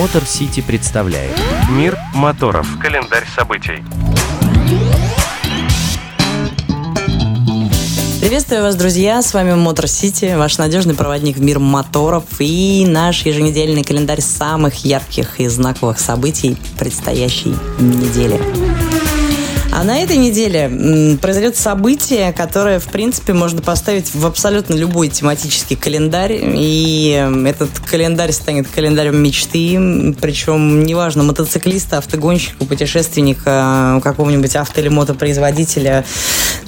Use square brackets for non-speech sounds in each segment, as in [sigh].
Мотор Сити представляет Мир моторов. Календарь событий. Приветствую вас, друзья! С вами Мотор Сити, ваш надежный проводник в мир моторов и наш еженедельный календарь самых ярких и знаковых событий предстоящей недели. А на этой неделе произойдет событие, которое, в принципе, можно поставить в абсолютно любой тематический календарь. И этот календарь станет календарем мечты. Причем, неважно, мотоциклиста, автогонщика, путешественника, какого-нибудь авто- или мотопроизводителя,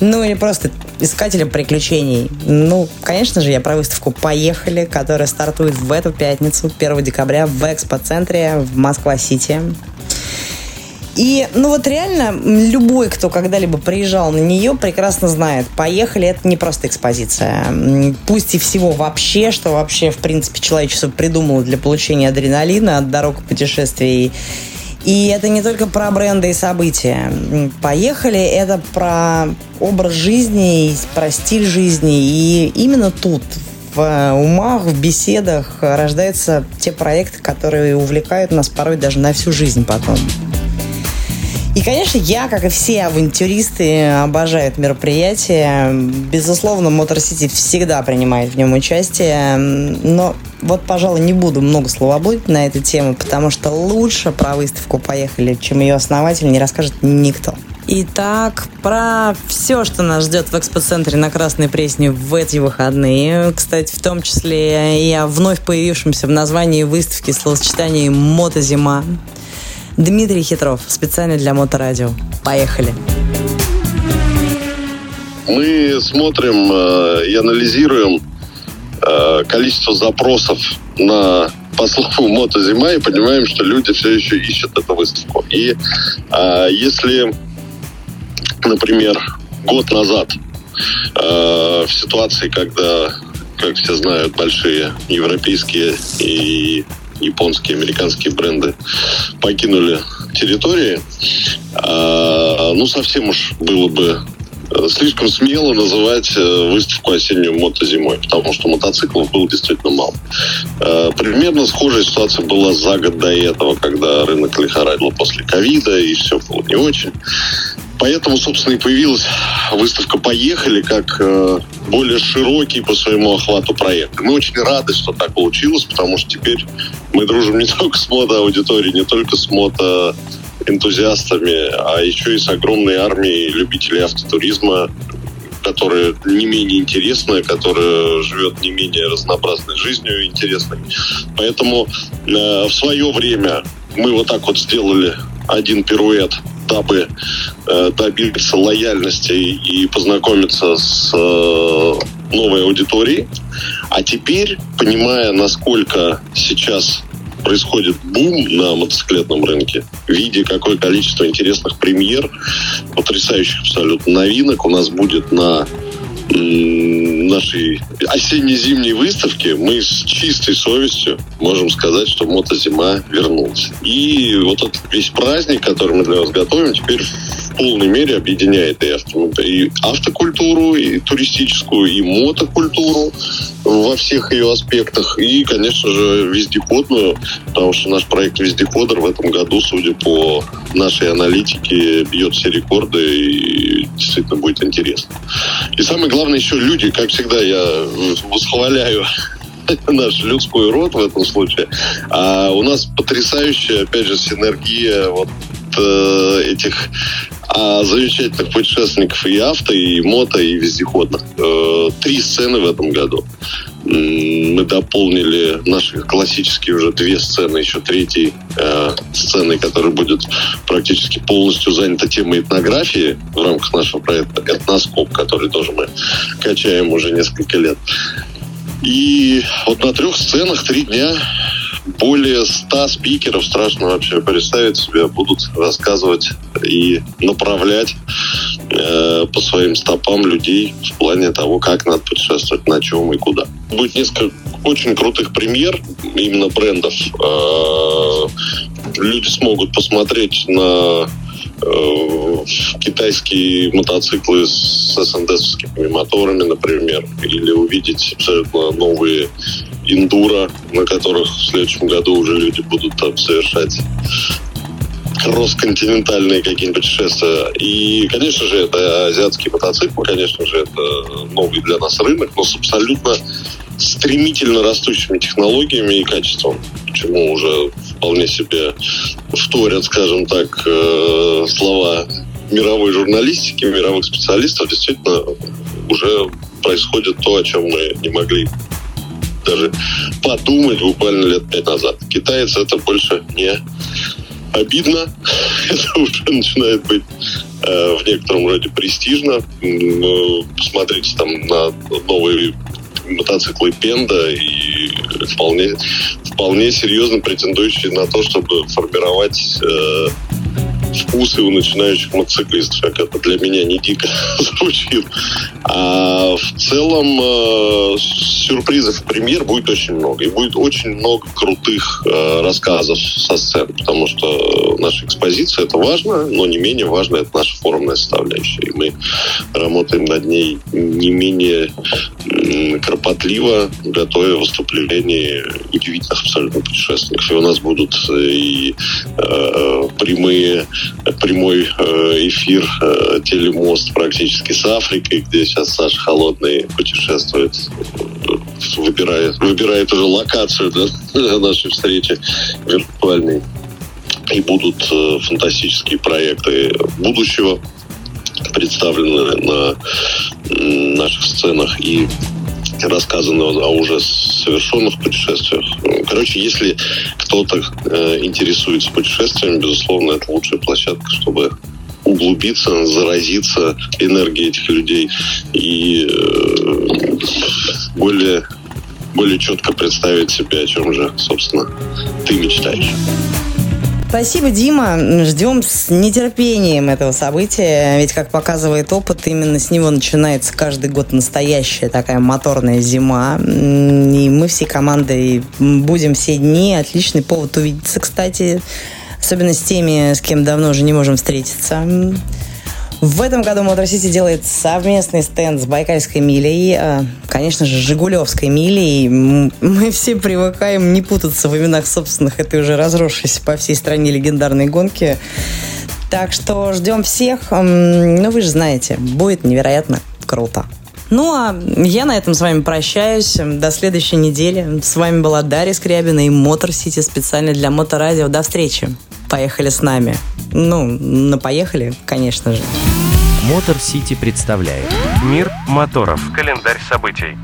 ну или просто искателя приключений. Ну, конечно же, я про выставку «Поехали», которая стартует в эту пятницу, 1 декабря, в экспоцентре в Москва-Сити. И, ну вот реально, любой, кто когда-либо приезжал на нее, прекрасно знает, поехали, это не просто экспозиция. Пусть и всего вообще, что вообще, в принципе, человечество придумало для получения адреналина от дорог путешествий. И это не только про бренды и события. Поехали, это про образ жизни, про стиль жизни. И именно тут, в умах, в беседах рождаются те проекты, которые увлекают нас порой даже на всю жизнь потом. И, конечно, я, как и все авантюристы, обожаю это мероприятие. Безусловно, Мотор Сити всегда принимает в нем участие. Но вот, пожалуй, не буду много словоблудить на эту тему, потому что лучше про выставку «Поехали», чем ее основатель, не расскажет никто. Итак, про все, что нас ждет в экспоцентре на Красной Пресне в эти выходные. Кстати, в том числе и о вновь появившемся в названии выставки словосочетании «Мотозима». Дмитрий Хитров, специально для Моторадио. Поехали. Мы смотрим э, и анализируем э, количество запросов на по слову мотозима и понимаем, что люди все еще ищут эту выставку. И э, если, например, год назад э, в ситуации, когда, как все знают, большие европейские и японские, американские бренды покинули территории, а, ну, совсем уж было бы э, слишком смело называть э, выставку осеннюю мотозимой, потому что мотоциклов было действительно мало. Э, примерно схожая ситуация была за год до этого, когда рынок лихорадил после ковида, и все было не очень. Поэтому, собственно, и появилась выставка «Поехали» как э, более широкий по своему охвату проект. Мы очень рады, что так получилось, потому что теперь мы дружим не [laughs] только с мото-аудиторией, не только с мото энтузиастами, а еще и с огромной армией любителей автотуризма, которая не менее интересная, которая живет не менее разнообразной жизнью интересной. Поэтому э, в свое время мы вот так вот сделали один пируэт дабы э, добиться лояльности и познакомиться с э, новой аудиторией. А теперь, понимая, насколько сейчас происходит бум на мотоциклетном рынке, видя какое количество интересных премьер, потрясающих абсолютно новинок у нас будет на нашей осенне-зимней выставки мы с чистой совестью можем сказать, что мотозима вернулась. И вот этот весь праздник, который мы для вас готовим, теперь полной мере объединяет и, авто, и автокультуру, и туристическую, и мотокультуру во всех ее аспектах, и, конечно же, вездеходную, потому что наш проект «Вездеходер» в этом году, судя по нашей аналитике, бьет все рекорды, и действительно будет интересно. И самое главное еще люди, как всегда, я восхваляю [laughs] наш людской род в этом случае. А у нас потрясающая, опять же, синергия вот э, этих а, замечательных путешественников и авто, и мото, и вездеходных. Э, три сцены в этом году. Мы дополнили наши классические уже две сцены, еще третьей э, сценой, которая будет практически полностью занята темой этнографии в рамках нашего проекта «Этноскоп», который тоже мы качаем уже несколько лет. И вот на трех сценах три дня более ста спикеров, страшно вообще представить себе, будут рассказывать и направлять э, по своим стопам людей в плане того, как надо путешествовать, на чем и куда. Будет несколько очень крутых премьер именно брендов. Э, люди смогут посмотреть на э, китайские мотоциклы с СНД-скими моторами, например, или увидеть абсолютно новые индура, на которых в следующем году уже люди будут там совершать кросс-континентальные какие-нибудь путешествия. И, конечно же, это азиатский мотоцикл, конечно же, это новый для нас рынок, но с абсолютно стремительно растущими технологиями и качеством, чему уже вполне себе вторят, скажем так, э, слова мировой журналистики, мировых специалистов. Действительно, уже происходит то, о чем мы не могли даже подумать буквально лет пять назад. Китайцы это больше не обидно. [laughs] Это уже начинает быть э, в некотором роде престижно. Э, посмотрите там на новые мотоциклы Пенда и вполне, вполне серьезно претендующие на то, чтобы формировать э, вкусы у начинающих мотоциклистов, как это для меня не дико [laughs] звучит. А в целом э, сюрпризов премьер будет очень много. И будет очень много крутых э, рассказов со сцены, потому что наша экспозиция это важно, но не менее важно это наша форумная составляющая. И мы работаем над ней не менее кропотливо, готовя выступление удивительных абсолютно путешественников. И у нас будут и э, прямые прямой э, эфир э, телемост практически с Африкой, где сейчас Саша Холодный путешествует, выбирает, выбирает уже локацию для нашей встречи виртуальной. И будут э, фантастические проекты будущего представлены на наших сценах и рассказано о уже совершенных путешествиях. Короче, если кто-то э, интересуется путешествиями, безусловно, это лучшая площадка, чтобы углубиться, заразиться энергией этих людей и э, более, более четко представить себе, о чем же, собственно, ты мечтаешь. Спасибо, Дима. Ждем с нетерпением этого события. Ведь, как показывает опыт, именно с него начинается каждый год настоящая такая моторная зима. И мы всей командой будем все дни. Отличный повод увидеться, кстати. Особенно с теми, с кем давно уже не можем встретиться. В этом году Motor City делает совместный стенд с Байкальской милей, э, конечно же, Жигулевской милей. Мы все привыкаем не путаться в именах собственных этой уже разросшейся по всей стране легендарной гонки. Так что ждем всех. Ну, вы же знаете, будет невероятно круто. Ну, а я на этом с вами прощаюсь. До следующей недели. С вами была Дарья Скрябина и Мотор Сити специально для Моторадио. До встречи. Поехали с нами. Ну, на поехали, конечно же. Мотор Сити представляет Мир моторов. Календарь событий.